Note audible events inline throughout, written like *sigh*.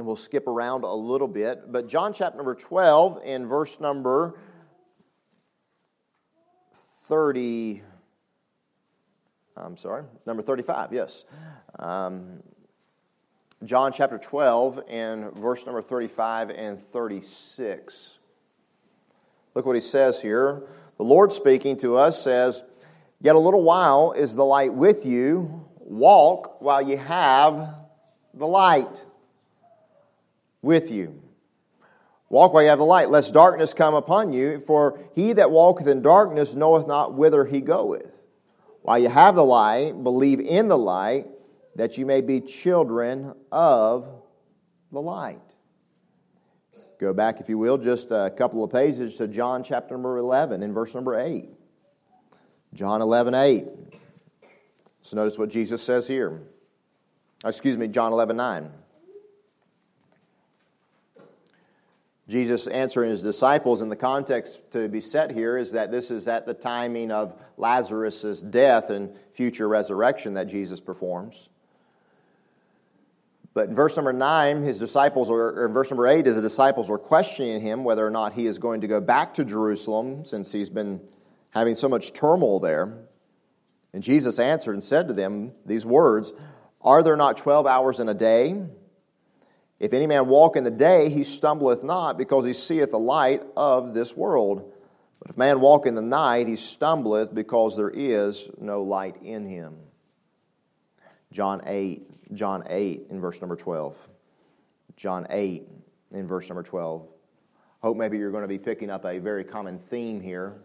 and we'll skip around a little bit. But John chapter number 12 and verse number 30. I'm sorry, number 35, yes. Um, John chapter 12 and verse number 35 and 36. Look what he says here. The Lord speaking to us says, Yet a little while is the light with you. Walk while you have the light with you. Walk while you have the light, lest darkness come upon you. For he that walketh in darkness knoweth not whither he goeth. While you have the light, believe in the light, that you may be children of the light. Go back, if you will, just a couple of pages to John chapter number 11 in verse number 8. John 11, 8. So notice what Jesus says here. Excuse me, John 11, 9. Jesus answering his disciples, in the context to be set here is that this is at the timing of Lazarus' death and future resurrection that Jesus performs. But in verse number 9, his disciples, or in verse number 8, his disciples were questioning him whether or not he is going to go back to Jerusalem since he's been having so much turmoil there. And Jesus answered and said to them these words Are there not 12 hours in a day? If any man walk in the day, he stumbleth not, because he seeth the light of this world. But if man walk in the night, he stumbleth, because there is no light in him. John 8, John 8 in verse number 12. John 8 in verse number 12. Hope maybe you're going to be picking up a very common theme here,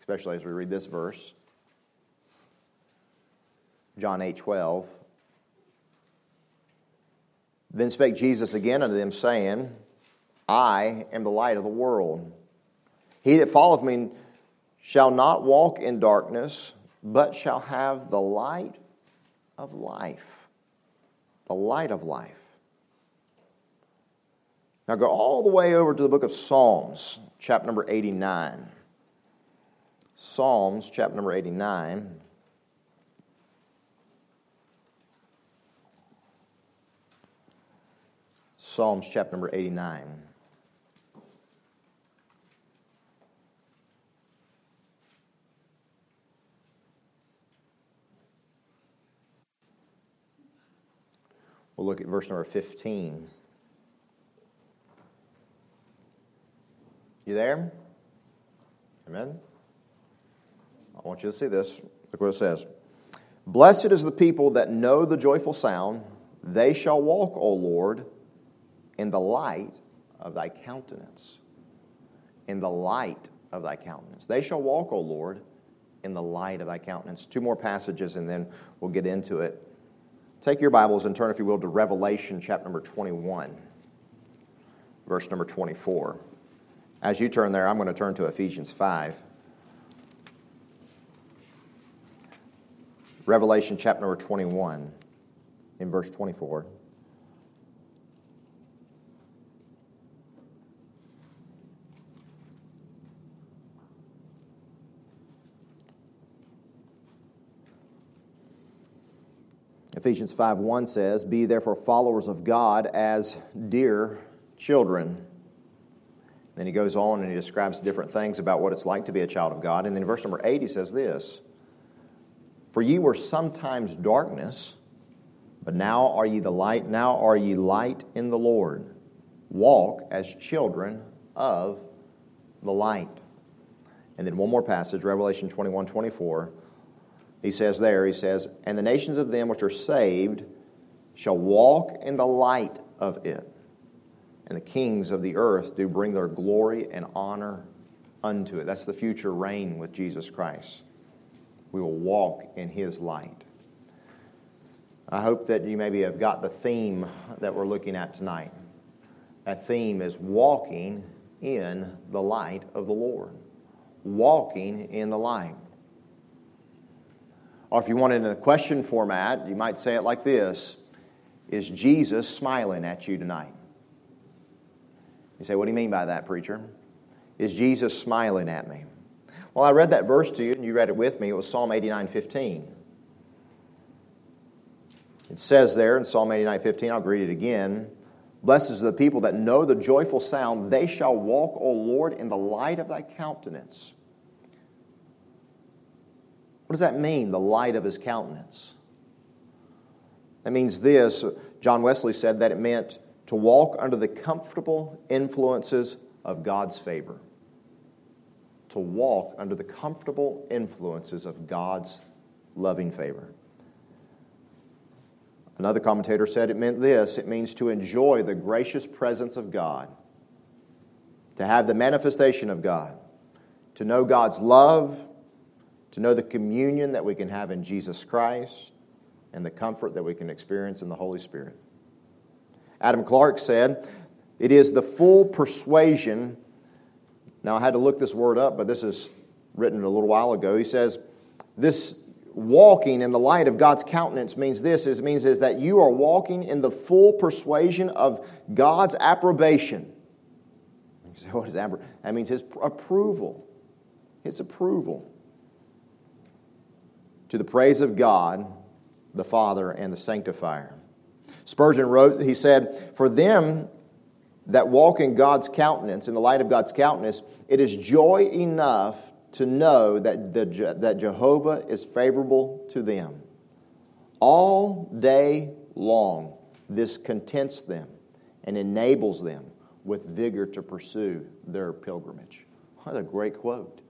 especially as we read this verse. John 8, 12. Then spake Jesus again unto them, saying, I am the light of the world. He that followeth me shall not walk in darkness, but shall have the light of life. The light of life. Now go all the way over to the book of Psalms, chapter number 89. Psalms, chapter number 89. Psalms chapter number 89. We'll look at verse number 15. You there? Amen? I want you to see this. Look what it says. Blessed is the people that know the joyful sound. They shall walk, O Lord, in the light of thy countenance. In the light of thy countenance. They shall walk, O Lord, in the light of thy countenance. Two more passages and then we'll get into it. Take your Bibles and turn, if you will, to Revelation chapter number 21, verse number 24. As you turn there, I'm going to turn to Ephesians 5. Revelation chapter number 21, in verse 24. Ephesians 5 1 says, Be therefore followers of God as dear children. Then he goes on and he describes different things about what it's like to be a child of God. And then in verse number 8, he says this For ye were sometimes darkness, but now are ye the light, now are ye light in the Lord. Walk as children of the light. And then one more passage, Revelation 21 24 he says there, he says, And the nations of them which are saved shall walk in the light of it. And the kings of the earth do bring their glory and honor unto it. That's the future reign with Jesus Christ. We will walk in his light. I hope that you maybe have got the theme that we're looking at tonight. That theme is walking in the light of the Lord. Walking in the light. Or if you want it in a question format, you might say it like this Is Jesus smiling at you tonight? You say, What do you mean by that, preacher? Is Jesus smiling at me? Well, I read that verse to you and you read it with me. It was Psalm 89 15. It says there in Psalm 89 15, I'll read it again. Blessed are the people that know the joyful sound. They shall walk, O Lord, in the light of thy countenance. What does that mean, the light of his countenance? That means this. John Wesley said that it meant to walk under the comfortable influences of God's favor. To walk under the comfortable influences of God's loving favor. Another commentator said it meant this it means to enjoy the gracious presence of God, to have the manifestation of God, to know God's love, to know the communion that we can have in Jesus Christ, and the comfort that we can experience in the Holy Spirit. Adam Clarke said, It is the full persuasion. Now, I had to look this word up, but this is written a little while ago. He says, This walking in the light of God's countenance means this is means is that you are walking in the full persuasion of God's approbation. You say, what is that? That means his approval. His approval. To the praise of God, the Father, and the Sanctifier. Spurgeon wrote, he said, For them that walk in God's countenance, in the light of God's countenance, it is joy enough to know that, the, that Jehovah is favorable to them. All day long, this contents them and enables them with vigor to pursue their pilgrimage. What a great quote.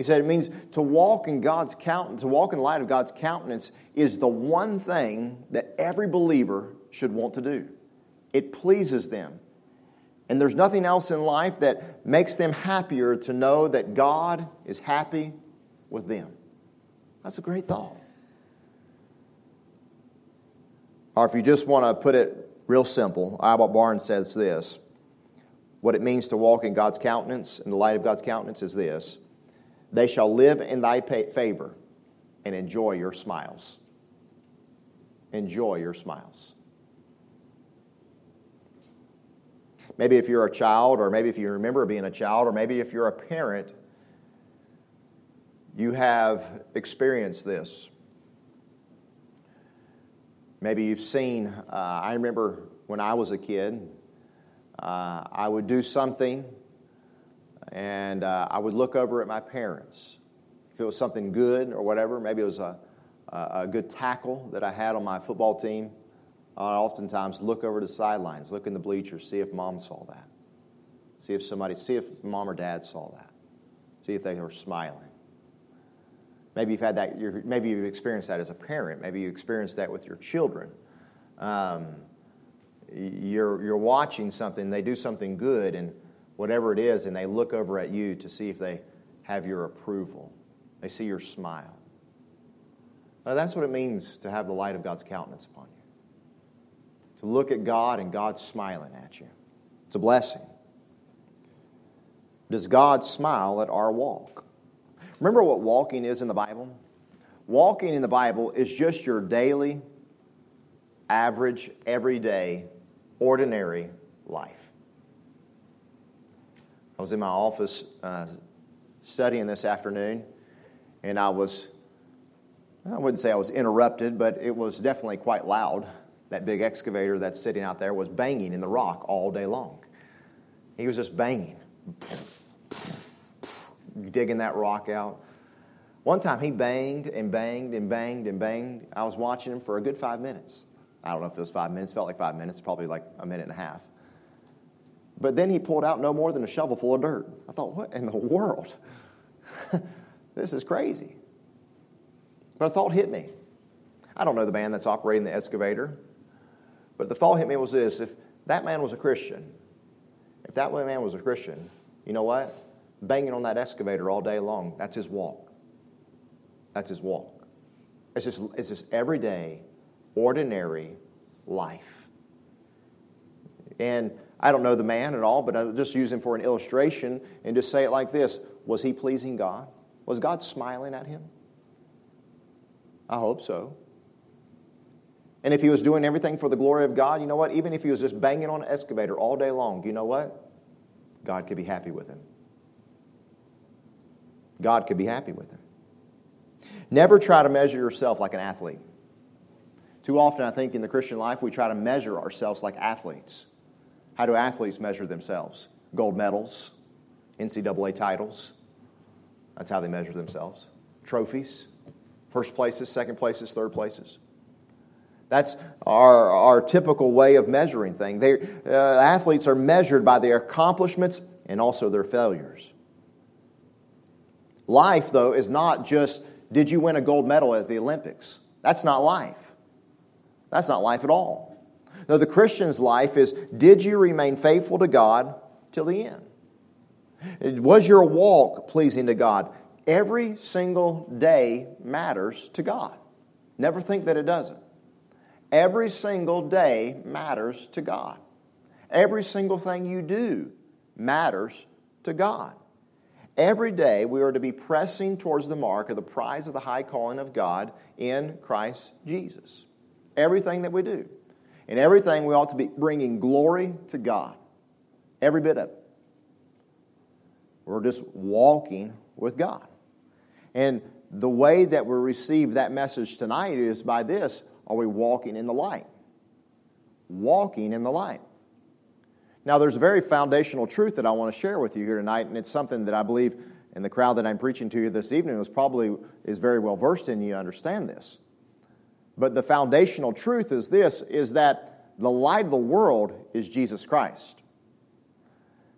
He said it means to walk in God's countenance, to walk in the light of God's countenance is the one thing that every believer should want to do. It pleases them. And there's nothing else in life that makes them happier to know that God is happy with them. That's a great thought. Or if you just want to put it real simple, Albert Barnes says this what it means to walk in God's countenance, in the light of God's countenance, is this They shall live in thy favor and enjoy your smiles. Enjoy your smiles. Maybe if you're a child, or maybe if you remember being a child, or maybe if you're a parent, you have experienced this. Maybe you've seen, uh, I remember when I was a kid, uh, I would do something and uh, I would look over at my parents. If it was something good or whatever, maybe it was a, a good tackle that I had on my football team, I oftentimes look over the sidelines, look in the bleachers, see if mom saw that. See if somebody, see if mom or dad saw that. See if they were smiling. Maybe you've had that, maybe you've experienced that as a parent. Maybe you experienced that with your children. Um, you're, you're watching something, they do something good, and whatever it is, and they look over at you to see if they have your approval. They see your smile. Now, that's what it means to have the light of God's countenance upon you to look at God and God smiling at you. It's a blessing. Does God smile at our walk? Remember what walking is in the Bible? Walking in the Bible is just your daily, average, everyday, ordinary life. I was in my office uh, studying this afternoon, and I was, I wouldn't say I was interrupted, but it was definitely quite loud that big excavator that's sitting out there was banging in the rock all day long. He was just banging, digging that rock out. One time he banged and banged and banged and banged. I was watching him for a good five minutes. I don't know if it was five minutes, felt like five minutes, probably like a minute and a half. But then he pulled out no more than a shovel full of dirt. I thought, what in the world? *laughs* this is crazy. But a thought hit me. I don't know the man that's operating the excavator. But the thought hit me was this if that man was a Christian, if that man was a Christian, you know what? Banging on that excavator all day long, that's his walk. That's his walk. It's just, it's just everyday, ordinary life. And I don't know the man at all, but I'll just use him for an illustration and just say it like this Was he pleasing God? Was God smiling at him? I hope so. And if he was doing everything for the glory of God, you know what? Even if he was just banging on an excavator all day long, you know what? God could be happy with him. God could be happy with him. Never try to measure yourself like an athlete. Too often, I think, in the Christian life, we try to measure ourselves like athletes. How do athletes measure themselves? Gold medals, NCAA titles. That's how they measure themselves. Trophies, first places, second places, third places. That's our, our typical way of measuring things. Uh, athletes are measured by their accomplishments and also their failures. Life, though, is not just did you win a gold medal at the Olympics? That's not life. That's not life at all. No, the Christian's life is did you remain faithful to God till the end? Was your walk pleasing to God? Every single day matters to God. Never think that it doesn't. Every single day matters to God. Every single thing you do matters to God. Every day we are to be pressing towards the mark of the prize of the high calling of God in Christ Jesus. Everything that we do. And everything we ought to be bringing glory to God. Every bit of it. We're just walking with God. And the way that we receive that message tonight is by this are we walking in the light? Walking in the light. Now, there's a very foundational truth that I want to share with you here tonight, and it's something that I believe in the crowd that I'm preaching to you this evening was probably is very well versed in. You understand this. But the foundational truth is this is that the light of the world is Jesus Christ.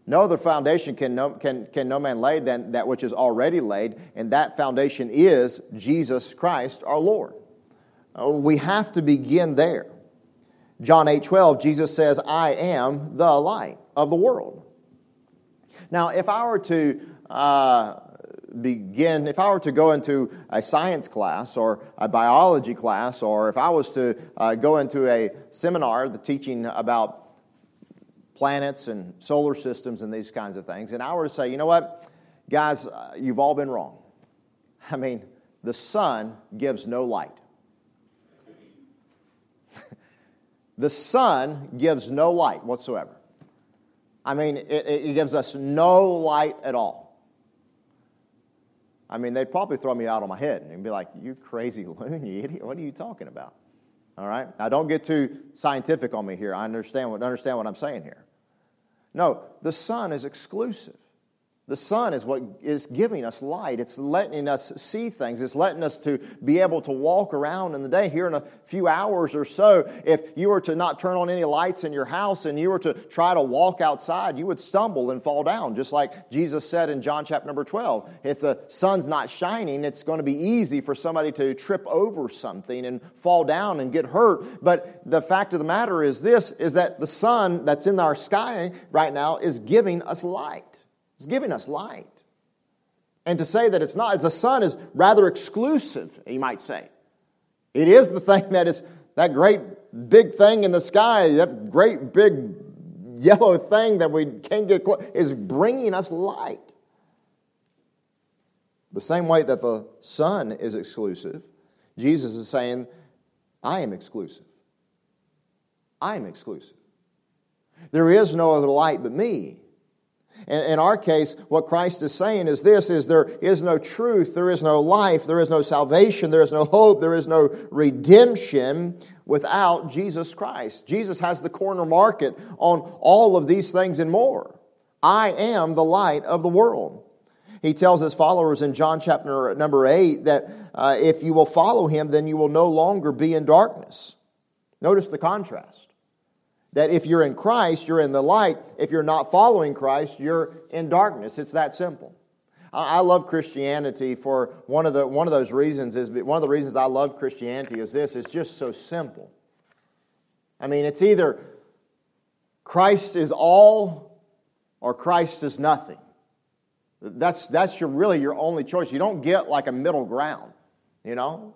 No other foundation can no, can, can no man lay than that which is already laid, and that foundation is Jesus Christ our Lord. Uh, we have to begin there. John 8 12, Jesus says, I am the light of the world. Now, if I were to uh, begin, if I were to go into a science class or a biology class, or if I was to uh, go into a seminar the teaching about planets and solar systems and these kinds of things, and I were to say, you know what, guys, uh, you've all been wrong. I mean, the sun gives no light. *laughs* the sun gives no light whatsoever. I mean, it, it gives us no light at all. I mean, they'd probably throw me out on my head and be like, You crazy *laughs* loon, you idiot. What are you talking about? All right? Now, don't get too scientific on me here. I understand what, understand what I'm saying here. No, the sun is exclusive. The sun is what is giving us light. It's letting us see things. It's letting us to be able to walk around in the day. Here in a few hours or so, if you were to not turn on any lights in your house and you were to try to walk outside, you would stumble and fall down, just like Jesus said in John chapter number 12. If the sun's not shining, it's going to be easy for somebody to trip over something and fall down and get hurt. But the fact of the matter is this, is that the sun that's in our sky right now is giving us light. It's giving us light. And to say that it's not, the sun is rather exclusive, you might say. It is the thing that is that great big thing in the sky, that great big yellow thing that we can't get close, is bringing us light. The same way that the sun is exclusive, Jesus is saying, I am exclusive. I am exclusive. There is no other light but me. In our case, what Christ is saying is this is there is no truth, there is no life, there is no salvation, there is no hope, there is no redemption without Jesus Christ. Jesus has the corner market on all of these things and more. I am the light of the world. He tells his followers in John chapter number 8 that uh, if you will follow him, then you will no longer be in darkness. Notice the contrast. That if you're in Christ, you're in the light. If you're not following Christ, you're in darkness. It's that simple. I love Christianity for one of the one of those reasons is one of the reasons I love Christianity is this, it's just so simple. I mean, it's either Christ is all or Christ is nothing. That's that's your really your only choice. You don't get like a middle ground, you know?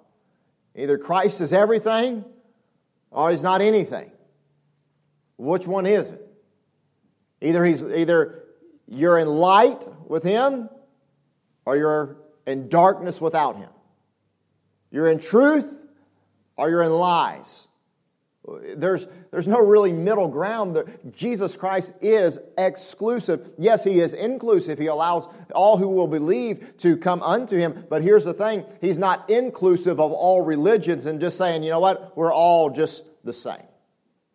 Either Christ is everything or he's not anything. Which one is it? Either he's either you're in light with him or you're in darkness without him. You're in truth or you're in lies There's, there's no really middle ground. Jesus Christ is exclusive. Yes, He is inclusive. He allows all who will believe to come unto Him. But here's the thing He's not inclusive of all religions and just saying, you know what, we're all just the same.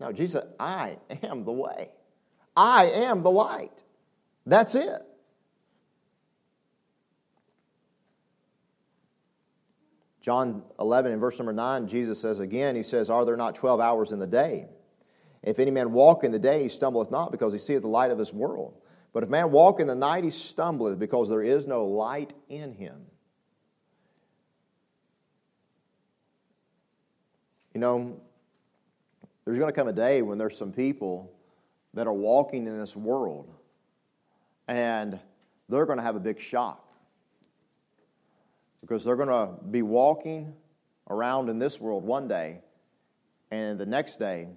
No, Jesus, I am the way, I am the light. That's it. John 11 in verse number 9, Jesus says again, He says, Are there not 12 hours in the day? If any man walk in the day, he stumbleth not, because he seeth the light of this world. But if man walk in the night, he stumbleth, because there is no light in him. You know, there's going to come a day when there's some people that are walking in this world, and they're going to have a big shock because they're going to be walking around in this world one day, and the next day,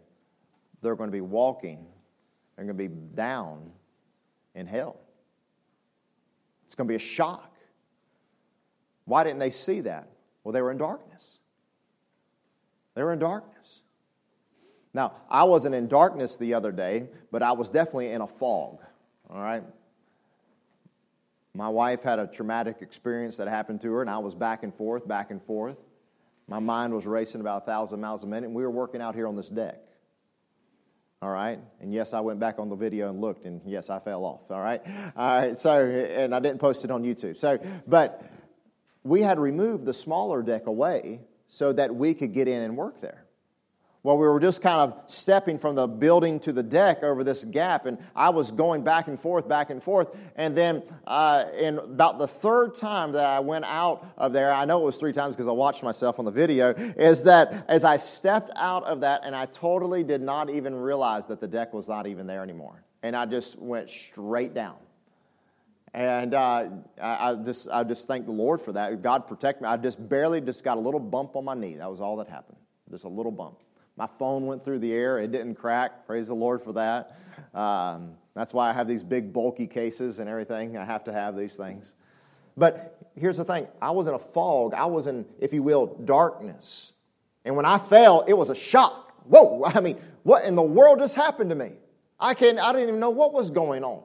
they're going to be walking, they're going to be down in hell. It's going to be a shock. Why didn't they see that? Well, they were in darkness. They were in darkness. Now, I wasn't in darkness the other day, but I was definitely in a fog. All right? My wife had a traumatic experience that happened to her, and I was back and forth, back and forth. My mind was racing about a thousand miles a minute, and we were working out here on this deck. All right, and yes, I went back on the video and looked, and yes, I fell off. All right, all right. So, and I didn't post it on YouTube. So, but we had removed the smaller deck away so that we could get in and work there. Well, we were just kind of stepping from the building to the deck over this gap, and I was going back and forth, back and forth. And then, uh, in about the third time that I went out of there, I know it was three times because I watched myself on the video, is that as I stepped out of that, and I totally did not even realize that the deck was not even there anymore. And I just went straight down. And uh, I, just, I just thank the Lord for that. God protect me. I just barely just got a little bump on my knee. That was all that happened. Just a little bump. My phone went through the air. It didn't crack. Praise the Lord for that. Um, that's why I have these big, bulky cases and everything. I have to have these things. But here's the thing I was in a fog. I was in, if you will, darkness. And when I fell, it was a shock. Whoa, I mean, what in the world just happened to me? I, can't, I didn't even know what was going on.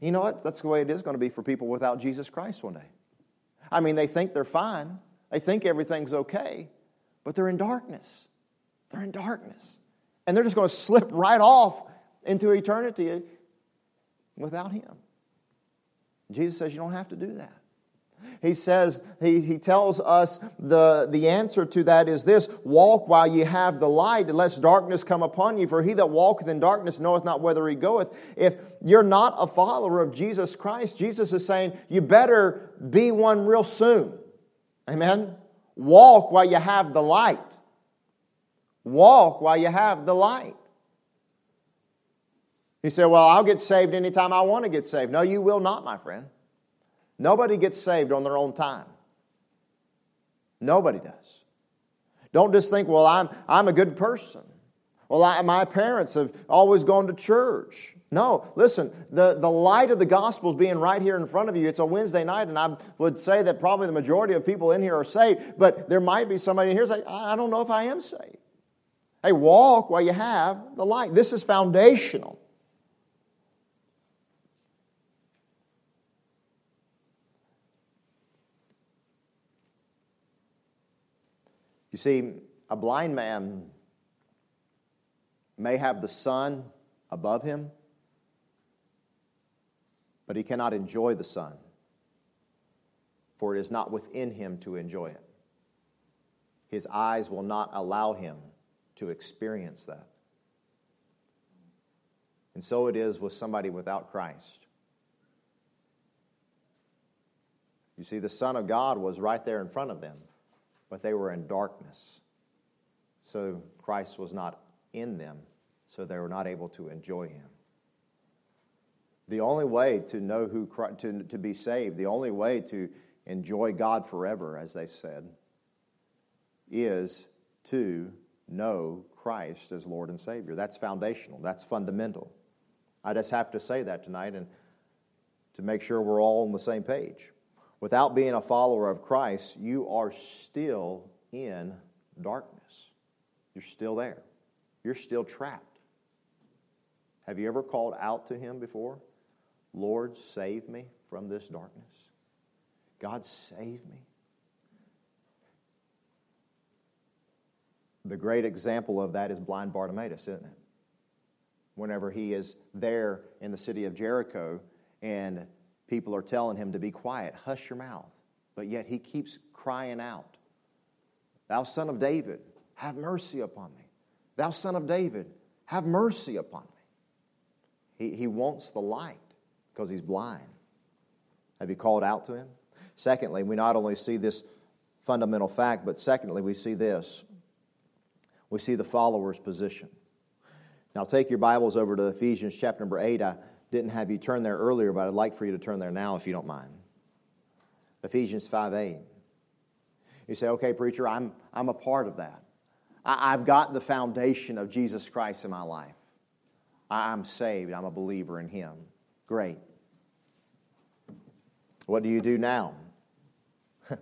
You know what? That's the way it is going to be for people without Jesus Christ one day. I mean, they think they're fine, they think everything's okay, but they're in darkness. They're in darkness. And they're just going to slip right off into eternity without Him. Jesus says you don't have to do that. He says, he, he tells us the, the answer to that is this walk while ye have the light, lest darkness come upon you. For he that walketh in darkness knoweth not whither he goeth. If you're not a follower of Jesus Christ, Jesus is saying you better be one real soon. Amen? Walk while you have the light. Walk while you have the light. He said, Well, I'll get saved anytime I want to get saved. No, you will not, my friend. Nobody gets saved on their own time. Nobody does. Don't just think, Well, I'm, I'm a good person. Well, I, my parents have always gone to church. No, listen, the, the light of the gospel is being right here in front of you. It's a Wednesday night, and I would say that probably the majority of people in here are saved, but there might be somebody in here say, I don't know if I am saved. Hey, walk while you have the light. This is foundational. You see, a blind man may have the sun above him, but he cannot enjoy the sun, for it is not within him to enjoy it. His eyes will not allow him to experience that. And so it is with somebody without Christ. You see, the Son of God was right there in front of them, but they were in darkness. So Christ was not in them, so they were not able to enjoy Him. The only way to know who to, to be saved, the only way to enjoy God forever, as they said, is to know Christ as Lord and Savior. That's foundational, that's fundamental. I just have to say that tonight and to make sure we're all on the same page. Without being a follower of Christ, you are still in darkness. You're still there. you're still trapped. Have you ever called out to Him before? Lord, save me from this darkness. God, save me. The great example of that is blind Bartimaeus, isn't it? Whenever he is there in the city of Jericho and people are telling him to be quiet, hush your mouth, but yet he keeps crying out, Thou son of David, have mercy upon me. Thou son of David, have mercy upon me. He, he wants the light because he's blind. Have you called out to him? Secondly, we not only see this fundamental fact, but secondly, we see this. We see the follower's position. Now, take your Bibles over to Ephesians chapter number 8. I didn't have you turn there earlier, but I'd like for you to turn there now if you don't mind. Ephesians 5 8. You say, okay, preacher, I'm, I'm a part of that. I, I've got the foundation of Jesus Christ in my life. I'm saved, I'm a believer in Him. Great. What do you do now? *laughs*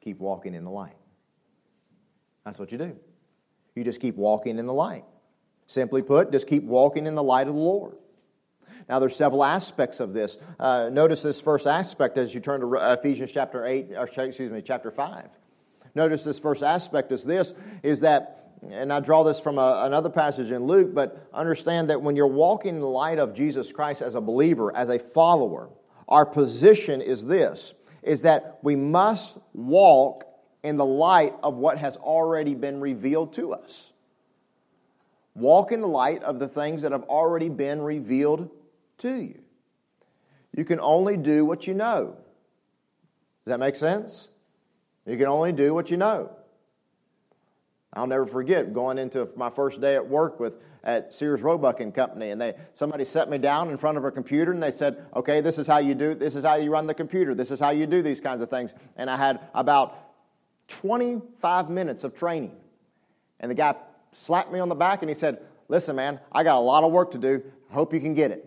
keep walking in the light. That's what you do. You just keep walking in the light. Simply put, just keep walking in the light of the Lord. Now, there's several aspects of this. Uh, notice this first aspect as you turn to Ephesians chapter 8, or excuse me, chapter 5. Notice this first aspect is this, is that, and I draw this from a, another passage in Luke, but understand that when you're walking in the light of Jesus Christ as a believer, as a follower, our position is this, is that we must walk in the light of what has already been revealed to us. Walk in the light of the things that have already been revealed to you. You can only do what you know. Does that make sense? You can only do what you know. I'll never forget going into my first day at work with at Sears Roebuck and Company, and they somebody set me down in front of a computer and they said, "Okay, this is how you do. This is how you run the computer. This is how you do these kinds of things." And I had about 25 minutes of training, and the guy slapped me on the back and he said, "Listen, man, I got a lot of work to do. Hope you can get it."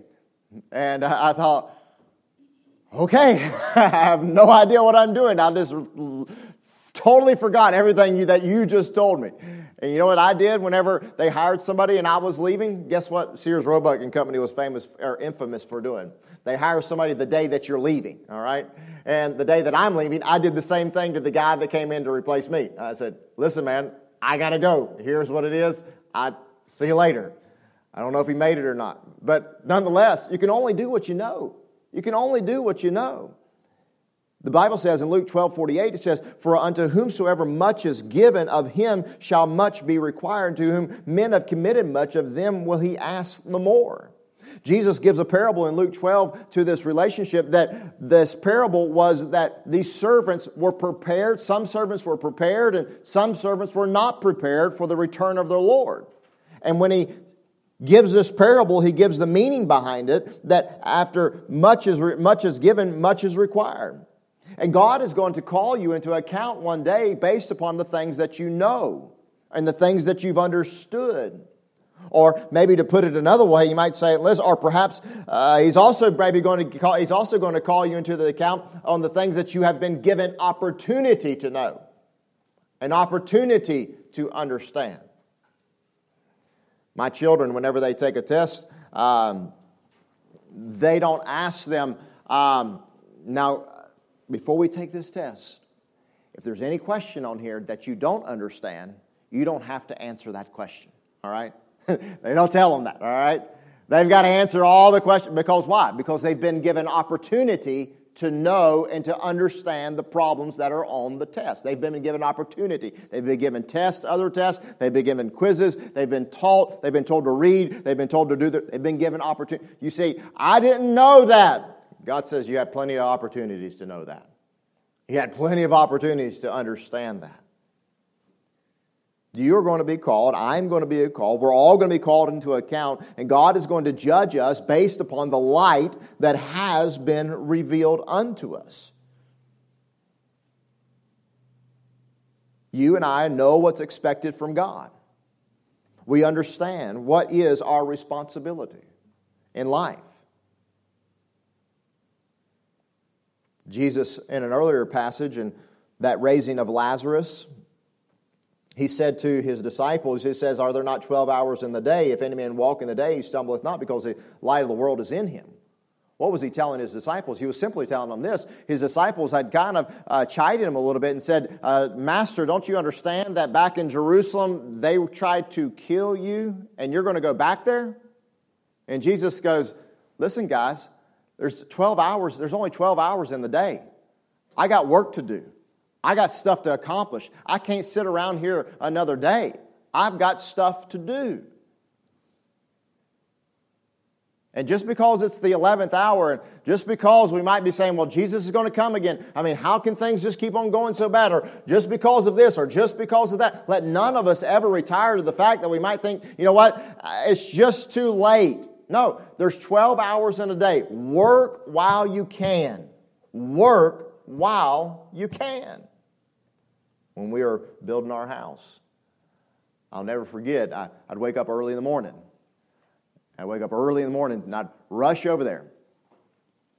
And I thought, okay, *laughs* I have no idea what I'm doing. I just totally forgot everything you, that you just told me. And you know what I did whenever they hired somebody and I was leaving? Guess what Sears Roebuck and Company was famous or infamous for doing? They hire somebody the day that you're leaving, all right? And the day that I'm leaving, I did the same thing to the guy that came in to replace me. I said, "Listen, man, I got to go. Here's what it is. I see you later." I don't know if he made it or not. But nonetheless, you can only do what you know. You can only do what you know. The Bible says in Luke 12 48, it says, For unto whomsoever much is given, of him shall much be required. To whom men have committed much, of them will he ask the more. Jesus gives a parable in Luke 12 to this relationship that this parable was that these servants were prepared. Some servants were prepared, and some servants were not prepared for the return of their Lord. And when he gives this parable, he gives the meaning behind it that after much is, much is given, much is required. And God is going to call you into account one day based upon the things that you know and the things that you've understood. Or maybe to put it another way, you might say, Liz, or perhaps uh, he's also maybe going to call, he's also going to call you into the account on the things that you have been given opportunity to know, an opportunity to understand. My children, whenever they take a test, um, they don't ask them, um, now, before we take this test, if there's any question on here that you don't understand, you don't have to answer that question, all right? *laughs* they don't tell them that, all right? They've got to answer all the questions because why? Because they've been given opportunity to know and to understand the problems that are on the test. They've been given opportunity. They've been given tests, other tests. They've been given quizzes. They've been taught. They've been told to read. They've been told to do. They've been given opportunity. You see, I didn't know that. God says you had plenty of opportunities to know that. You had plenty of opportunities to understand that. You are going to be called. I'm going to be called. We're all going to be called into account. And God is going to judge us based upon the light that has been revealed unto us. You and I know what's expected from God. We understand what is our responsibility in life. Jesus, in an earlier passage, in that raising of Lazarus, he said to his disciples, He says, Are there not 12 hours in the day? If any man walk in the day, he stumbleth not, because the light of the world is in him. What was he telling his disciples? He was simply telling them this. His disciples had kind of uh, chided him a little bit and said, uh, Master, don't you understand that back in Jerusalem they tried to kill you and you're going to go back there? And Jesus goes, Listen, guys, there's 12 hours, there's only 12 hours in the day. I got work to do. I got stuff to accomplish. I can't sit around here another day. I've got stuff to do. And just because it's the 11th hour, and just because we might be saying, well, Jesus is going to come again, I mean, how can things just keep on going so bad? Or just because of this, or just because of that. Let none of us ever retire to the fact that we might think, you know what, it's just too late. No, there's 12 hours in a day. Work while you can. Work while you can. When we were building our house, I'll never forget, I, would wake up early in the morning I'd wake up early in the morning and I'd rush over there.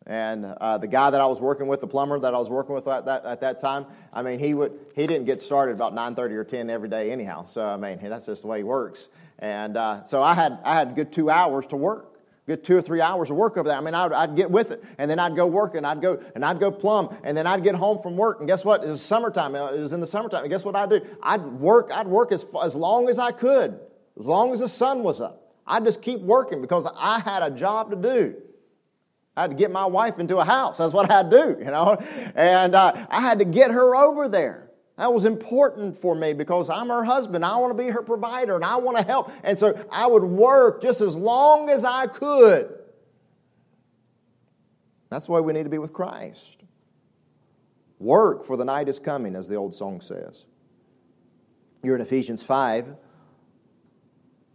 And uh, the guy that I was working with, the plumber that I was working with at that, at that time, I mean, he, would, he didn't get started about 9.30 or 10 every day anyhow. So, I mean, that's just the way he works. And uh, so I had, I had good two hours to work good two or three hours of work over there. I mean, I'd, I'd, get with it, and then I'd go work, and I'd go and I'd go plumb, and then I'd get home from work, and guess what? It was summertime. It was in the summertime. And guess what I'd do? I'd work. I'd work as as long as I could, as long as the sun was up. I'd just keep working because I had a job to do. I had to get my wife into a house. That's what I do, you know. And uh, I had to get her over there. That was important for me because I'm her husband. I want to be her provider and I want to help. And so I would work just as long as I could. That's way we need to be with Christ. Work, for the night is coming, as the old song says. You're in Ephesians 5,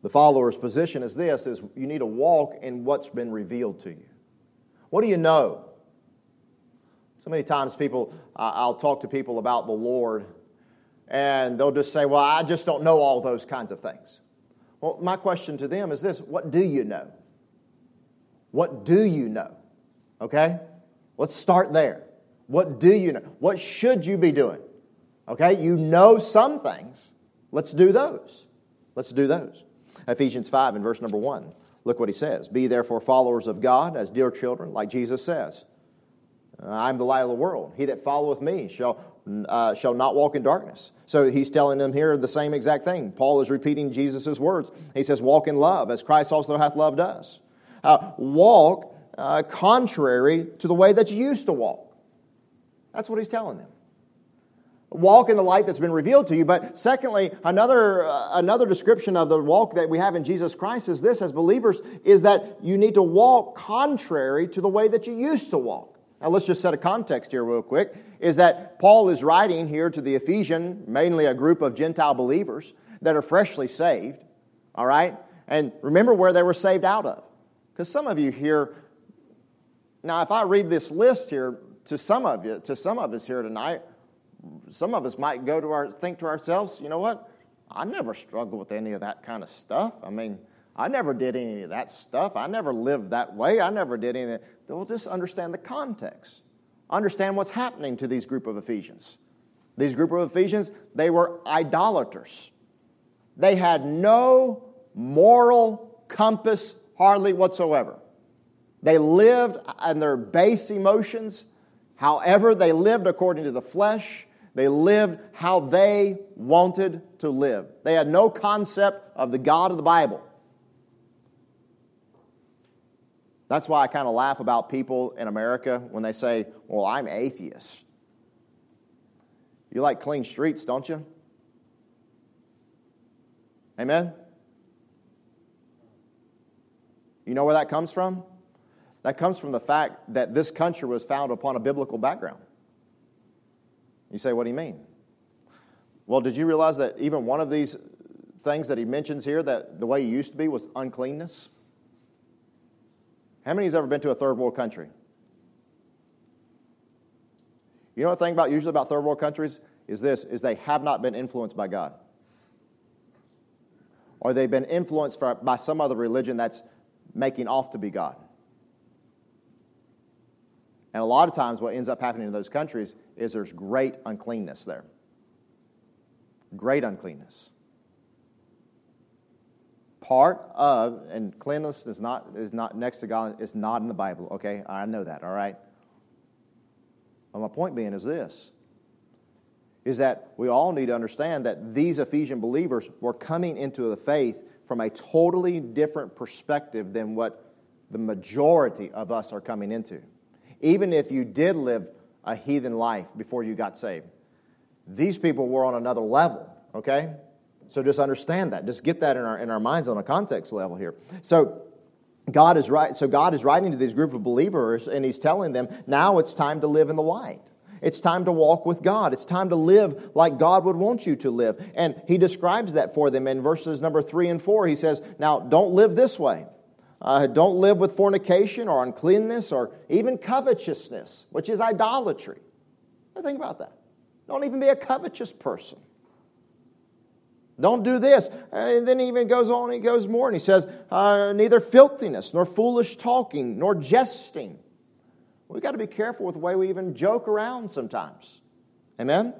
the follower's position is this is you need to walk in what's been revealed to you. What do you know? So many times people I'll talk to people about the Lord and they'll just say, "Well, I just don't know all those kinds of things." Well, my question to them is this, what do you know? What do you know? Okay? Let's start there. What do you know? What should you be doing? Okay? You know some things. Let's do those. Let's do those. Ephesians 5 and verse number 1. Look what he says Be therefore followers of God as dear children, like Jesus says. I'm the light of the world. He that followeth me shall, uh, shall not walk in darkness. So he's telling them here the same exact thing. Paul is repeating Jesus' words. He says, Walk in love, as Christ also hath loved us. Uh, walk uh, contrary to the way that you used to walk. That's what he's telling them walk in the light that's been revealed to you. But secondly, another, uh, another description of the walk that we have in Jesus Christ is this as believers is that you need to walk contrary to the way that you used to walk. Now let's just set a context here real quick is that Paul is writing here to the Ephesian, mainly a group of Gentile believers that are freshly saved, all right? And remember where they were saved out of. Because some of you here now if I read this list here to some of you, to some of us here tonight, some of us might go to our think to ourselves, you know what? I never struggled with any of that kind of stuff. I mean, I never did any of that stuff. I never lived that way. I never did any of that. We'll just understand the context. Understand what's happening to these group of Ephesians. These group of Ephesians, they were idolaters. They had no moral compass hardly whatsoever. They lived in their base emotions. However, they lived according to the flesh they lived how they wanted to live. They had no concept of the God of the Bible. That's why I kind of laugh about people in America when they say, Well, I'm atheist. You like clean streets, don't you? Amen? You know where that comes from? That comes from the fact that this country was founded upon a biblical background. You say, what do you mean? Well, did you realize that even one of these things that he mentions here, that the way he used to be was uncleanness? How many has ever been to a third world country? You know the thing about usually about third world countries is this is they have not been influenced by God. Or they've been influenced by some other religion that's making off to be God. And a lot of times, what ends up happening in those countries is there's great uncleanness there. great uncleanness. Part of, and cleanliness is not, is not next to God, it's not in the Bible, okay? I know that, all right? But my point being is this is that we all need to understand that these Ephesian believers were coming into the faith from a totally different perspective than what the majority of us are coming into. Even if you did live a heathen life before you got saved, these people were on another level, okay? So just understand that. Just get that in our, in our minds on a context level here. So God is right. So God is writing to these group of believers, and He's telling them now it's time to live in the light. It's time to walk with God. It's time to live like God would want you to live. And He describes that for them in verses number three and four. He says, "Now don't live this way." Uh, don't live with fornication or uncleanness or even covetousness, which is idolatry. Now Think about that. Don't even be a covetous person. Don't do this. And then he even goes on, he goes more, and he says, uh, neither filthiness, nor foolish talking, nor jesting. We've got to be careful with the way we even joke around sometimes. Amen?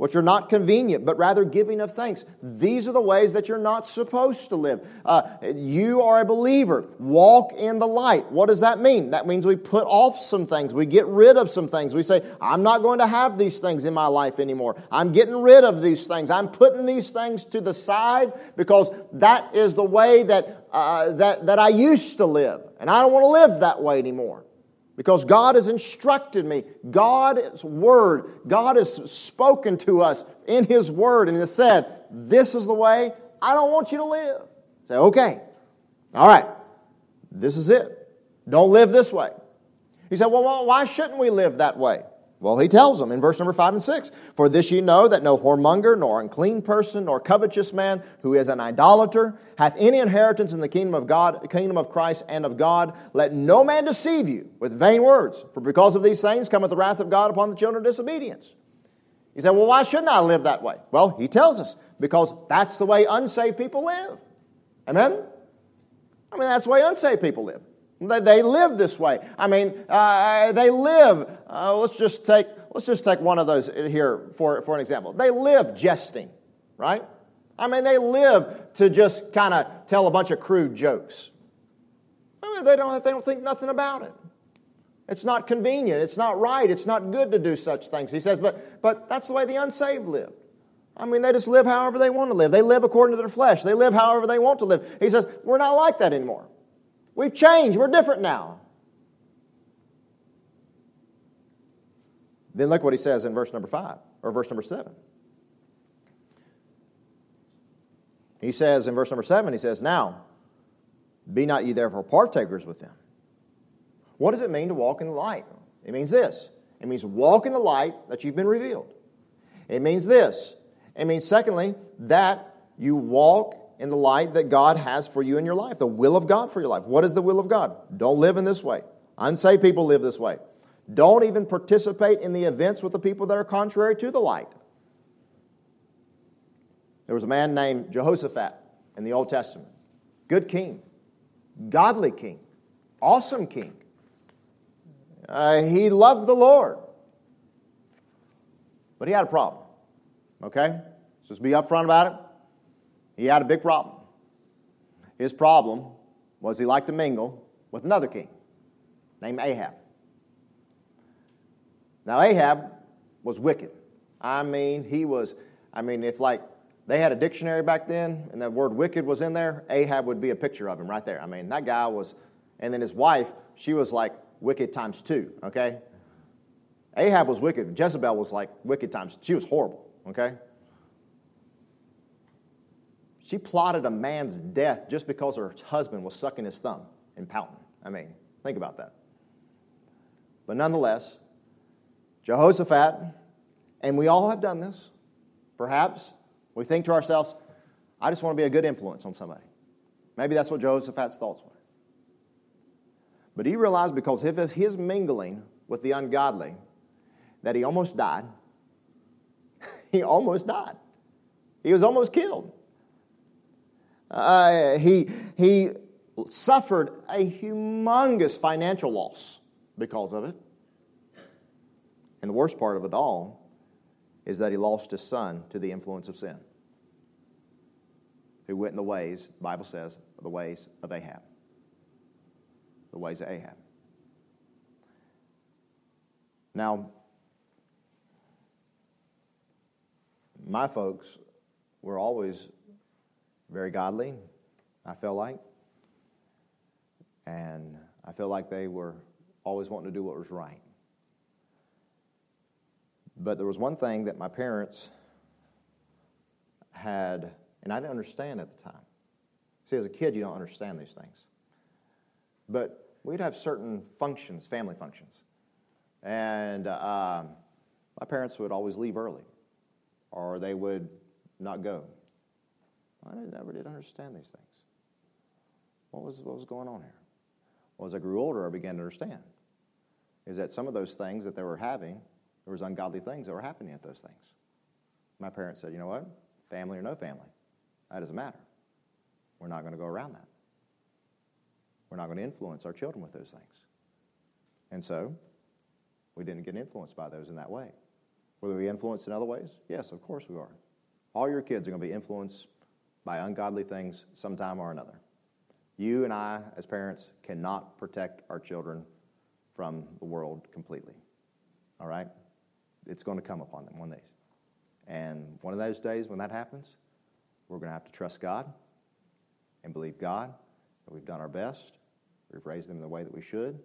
Which are not convenient, but rather giving of thanks. These are the ways that you're not supposed to live. Uh, you are a believer. Walk in the light. What does that mean? That means we put off some things. We get rid of some things. We say, I'm not going to have these things in my life anymore. I'm getting rid of these things. I'm putting these things to the side because that is the way that, uh, that, that I used to live. And I don't want to live that way anymore because God has instructed me. God's word, God has spoken to us in His word and has said, This is the way I don't want you to live. Say, okay, all right, this is it. Don't live this way. He said, Well, why shouldn't we live that way? Well, he tells them in verse number 5 and 6 For this ye know that no whoremonger, nor unclean person, nor covetous man, who is an idolater, hath any inheritance in the kingdom of God, kingdom of Christ and of God. Let no man deceive you with vain words, for because of these things cometh the wrath of God upon the children of disobedience. He said, Well, why shouldn't I live that way? Well, he tells us, because that's the way unsaved people live. Amen? I mean, that's the way unsaved people live. They live this way. I mean, uh, they live. Uh, let's just take let's just take one of those here for, for an example. They live jesting, right? I mean, they live to just kind of tell a bunch of crude jokes. I mean, they don't they don't think nothing about it. It's not convenient. It's not right. It's not good to do such things. He says, but but that's the way the unsaved live. I mean, they just live however they want to live. They live according to their flesh. They live however they want to live. He says, we're not like that anymore. We've changed. We're different now. Then look what he says in verse number 5 or verse number 7. He says in verse number 7, he says, Now, be not ye therefore partakers with them. What does it mean to walk in the light? It means this it means walk in the light that you've been revealed. It means this. It means, secondly, that you walk in the light that God has for you in your life, the will of God for your life. What is the will of God? Don't live in this way. Unsaved people live this way. Don't even participate in the events with the people that are contrary to the light. There was a man named Jehoshaphat in the Old Testament. Good king, godly king, awesome king. Uh, he loved the Lord. But he had a problem. Okay? Just be upfront about it. He had a big problem. His problem was he liked to mingle with another king named Ahab. Now, Ahab was wicked. I mean, he was, I mean, if like they had a dictionary back then and that word wicked was in there, Ahab would be a picture of him right there. I mean, that guy was, and then his wife, she was like wicked times two, okay? Ahab was wicked. Jezebel was like wicked times, she was horrible, okay? She plotted a man's death just because her husband was sucking his thumb and pouting. I mean, think about that. But nonetheless, Jehoshaphat, and we all have done this, perhaps, we think to ourselves, I just want to be a good influence on somebody. Maybe that's what Jehoshaphat's thoughts were. But he realized because of his mingling with the ungodly that he almost died. *laughs* he almost died. He was almost killed. Uh, he, he suffered a humongous financial loss because of it. And the worst part of it all is that he lost his son to the influence of sin, who went in the ways, the Bible says, the ways of Ahab. The ways of Ahab. Now, my folks were always very godly, I felt like. And I felt like they were always wanting to do what was right. But there was one thing that my parents had, and I didn't understand at the time. See, as a kid, you don't understand these things. But we'd have certain functions, family functions. And uh, my parents would always leave early, or they would not go. I never did understand these things. What was, what was going on here? Well, as I grew older, I began to understand is that some of those things that they were having, there was ungodly things that were happening at those things. My parents said, you know what? Family or no family, that doesn't matter. We're not going to go around that. We're not going to influence our children with those things. And so, we didn't get influenced by those in that way. Will we influenced in other ways? Yes, of course we are. All your kids are going to be influenced by ungodly things sometime or another. You and I, as parents, cannot protect our children from the world completely. All right? It's going to come upon them one day. And one of those days when that happens, we're going to have to trust God and believe God that we've done our best. We've raised them in the way that we should.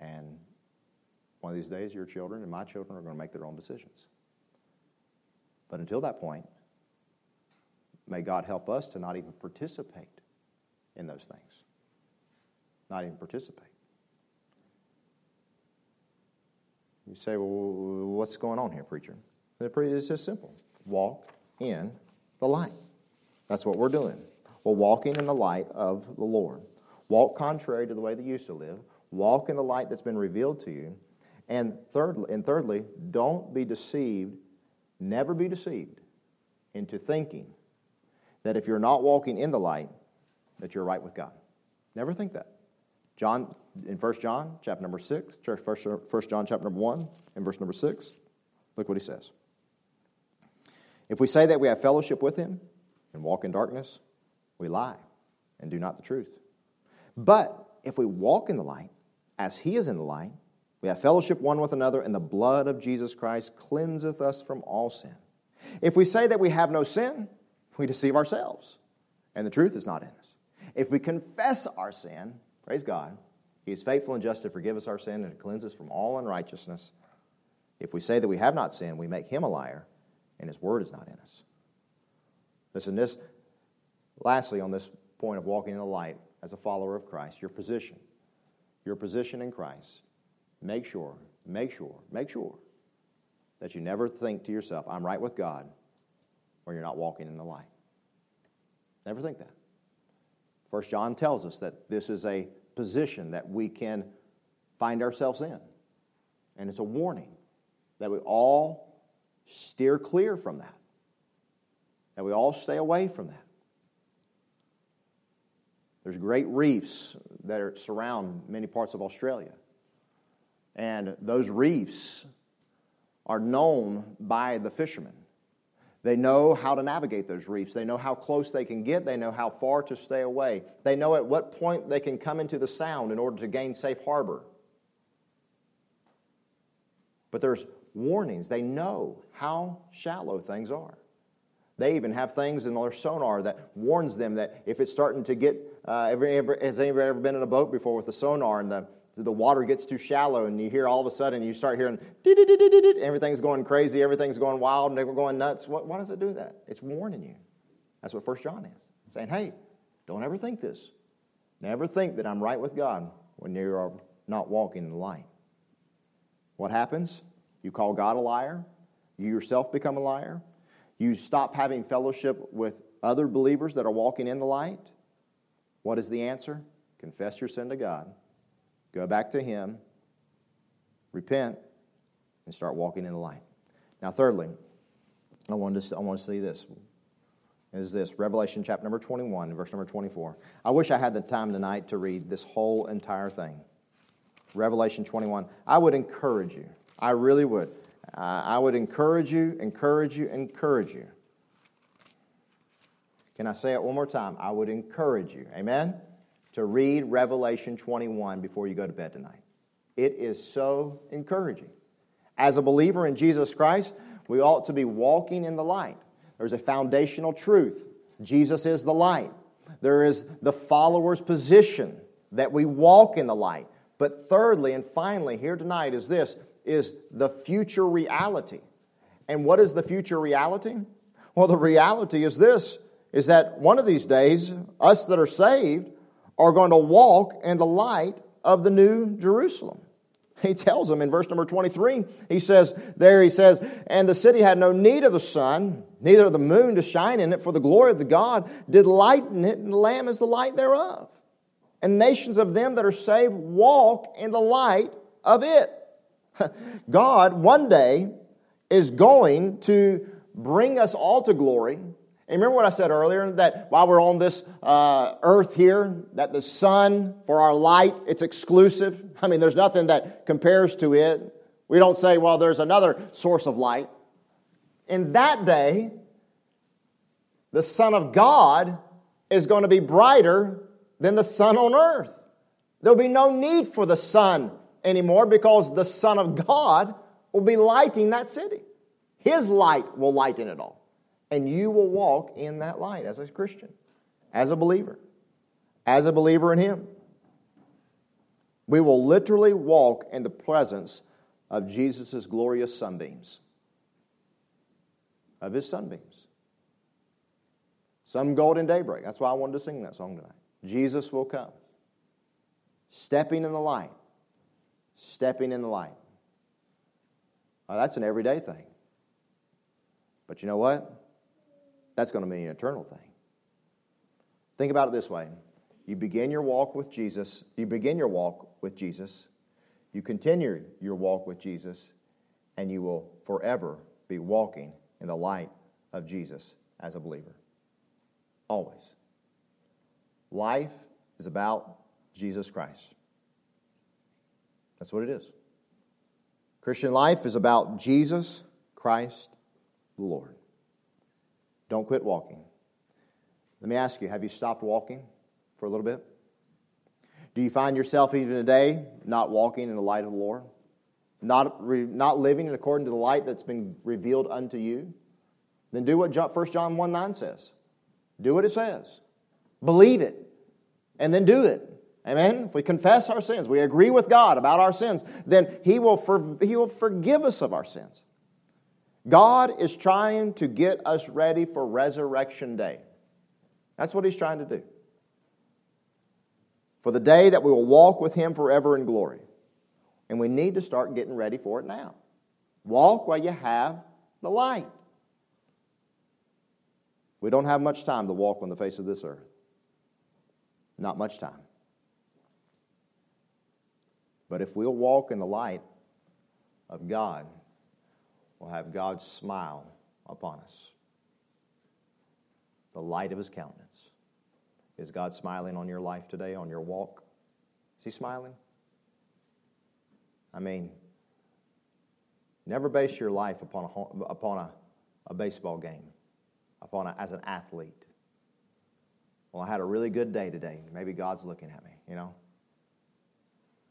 And one of these days, your children and my children are going to make their own decisions. But until that point, may God help us to not even participate in those things. Not even participate. You say, well, what's going on here, preacher? It's just simple. Walk in the light. That's what we're doing. We're walking in the light of the Lord. Walk contrary to the way that you used to live. Walk in the light that's been revealed to you. And thirdly, and thirdly, don't be deceived, never be deceived into thinking that if you're not walking in the light, that you're right with God. Never think that. John in 1 John chapter number 6, 1 John chapter number 1 and verse number 6, look what he says. If we say that we have fellowship with him and walk in darkness, we lie and do not the truth. But if we walk in the light, as he is in the light, we have fellowship one with another, and the blood of Jesus Christ cleanseth us from all sin. If we say that we have no sin, we deceive ourselves, and the truth is not in us. If we confess our sin, praise God, He is faithful and just to forgive us our sin and to cleanse us from all unrighteousness. If we say that we have not sinned, we make Him a liar, and His word is not in us. Listen, this, lastly, on this point of walking in the light as a follower of Christ, your position, your position in Christ, make sure, make sure, make sure that you never think to yourself, I'm right with God, or you're not walking in the light. Never think that. First John tells us that this is a position that we can find ourselves in. And it's a warning that we all steer clear from that, that we all stay away from that. There's great reefs that are, surround many parts of Australia. And those reefs are known by the fishermen. They know how to navigate those reefs. They know how close they can get. They know how far to stay away. They know at what point they can come into the sound in order to gain safe harbor. But there's warnings. They know how shallow things are. They even have things in their sonar that warns them that if it's starting to get, uh, has anybody ever been in a boat before with the sonar and the, the water gets too shallow and you hear all of a sudden you start hearing everything's going crazy everything's going wild and they're going nuts. What, why does it do that? It's warning you. That's what first john is saying hey don't ever think this. Never think that i'm right with god when you are not walking in the light. What happens? You call god a liar. You yourself become a liar. You stop having fellowship with other believers that are walking in the light. What is the answer? Confess your sin to god Go back to Him, repent, and start walking in the light. Now, thirdly, I want to, I want to see this. Is this Revelation chapter number 21, verse number 24. I wish I had the time tonight to read this whole entire thing. Revelation 21. I would encourage you, I really would, I would encourage you, encourage you, encourage you. Can I say it one more time? I would encourage you, amen, to read Revelation 21 before you go to bed tonight. It is so encouraging. As a believer in Jesus Christ, we ought to be walking in the light. There's a foundational truth Jesus is the light. There is the follower's position that we walk in the light. But thirdly and finally, here tonight is this is the future reality. And what is the future reality? Well, the reality is this is that one of these days, us that are saved are going to walk in the light of the new Jerusalem. He tells them in verse number 23, he says, there he says, and the city had no need of the sun, neither of the moon to shine in it, for the glory of the God did lighten it, and the Lamb is the light thereof. And nations of them that are saved walk in the light of it. *laughs* God one day is going to bring us all to glory and remember what I said earlier that while we're on this uh, earth here, that the sun for our light, it's exclusive. I mean, there's nothing that compares to it. We don't say, well, there's another source of light. In that day, the Son of God is going to be brighter than the sun on earth. There'll be no need for the sun anymore because the Son of God will be lighting that city. His light will lighten it all and you will walk in that light as a Christian, as a believer, as a believer in Him. We will literally walk in the presence of Jesus' glorious sunbeams, of His sunbeams. Some golden daybreak. That's why I wanted to sing that song tonight. Jesus will come. Stepping in the light. Stepping in the light. That's an everyday thing. But you know what? That's going to be an eternal thing. Think about it this way you begin your walk with Jesus, you begin your walk with Jesus, you continue your walk with Jesus, and you will forever be walking in the light of Jesus as a believer. Always. Life is about Jesus Christ. That's what it is. Christian life is about Jesus Christ the Lord. Don't quit walking. Let me ask you have you stopped walking for a little bit? Do you find yourself even today not walking in the light of the Lord? Not, re, not living according to the light that's been revealed unto you? Then do what 1 John 1 9 says. Do what it says. Believe it. And then do it. Amen? If we confess our sins, we agree with God about our sins, then He will, for, he will forgive us of our sins. God is trying to get us ready for Resurrection Day. That's what He's trying to do. For the day that we will walk with Him forever in glory. And we need to start getting ready for it now. Walk while you have the light. We don't have much time to walk on the face of this earth. Not much time. But if we'll walk in the light of God, will have God's smile upon us. The light of his countenance. Is God smiling on your life today, on your walk? Is he smiling? I mean, never base your life upon a, upon a, a baseball game, upon a, as an athlete. Well, I had a really good day today. Maybe God's looking at me, you know?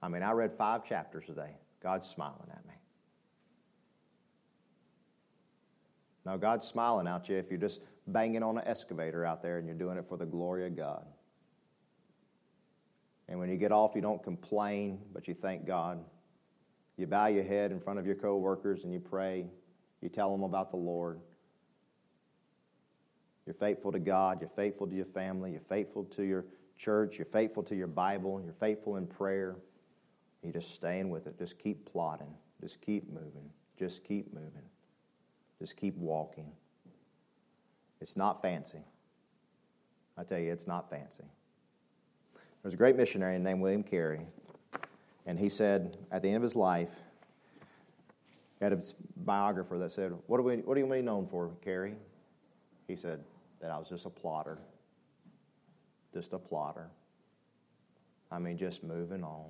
I mean, I read five chapters today. God's smiling at me. Now, God's smiling at you if you're just banging on an excavator out there and you're doing it for the glory of God. And when you get off, you don't complain, but you thank God. You bow your head in front of your coworkers and you pray. You tell them about the Lord. You're faithful to God. You're faithful to your family. You're faithful to your church. You're faithful to your Bible. You're faithful in prayer. You're just staying with it. Just keep plodding. Just keep moving. Just keep moving. Just keep walking. It's not fancy. I tell you, it's not fancy. There was a great missionary named William Carey, and he said at the end of his life, he had a biographer that said, What, are we, what are you known for, Carey? He said, That I was just a plodder. Just a plodder. I mean, just moving on,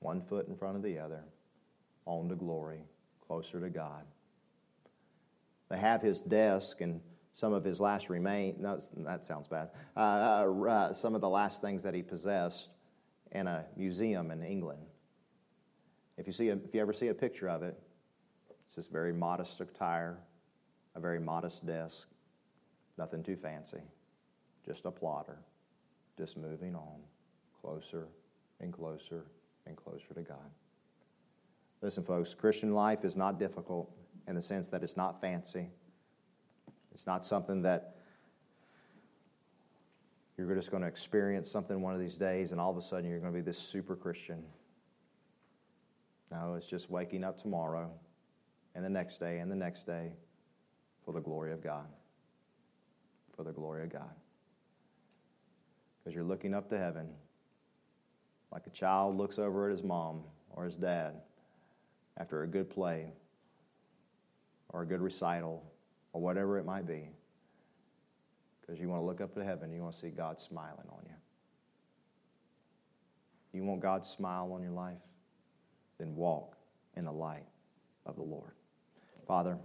one foot in front of the other, on to glory, closer to God. They have his desk and some of his last remain. No, that sounds bad. Uh, uh, uh, some of the last things that he possessed in a museum in England. If you see, a, if you ever see a picture of it, it's just very modest attire, a very modest desk, nothing too fancy, just a plodder, just moving on, closer and closer and closer to God. Listen, folks, Christian life is not difficult in the sense that it's not fancy. It's not something that you're just going to experience something one of these days and all of a sudden you're going to be this super Christian. No, it's just waking up tomorrow and the next day and the next day for the glory of God. For the glory of God. Because you're looking up to heaven like a child looks over at his mom or his dad after a good play or a good recital or whatever it might be. Because you want to look up to heaven, you want to see God smiling on you. You want God's smile on your life? Then walk in the light of the Lord. Father,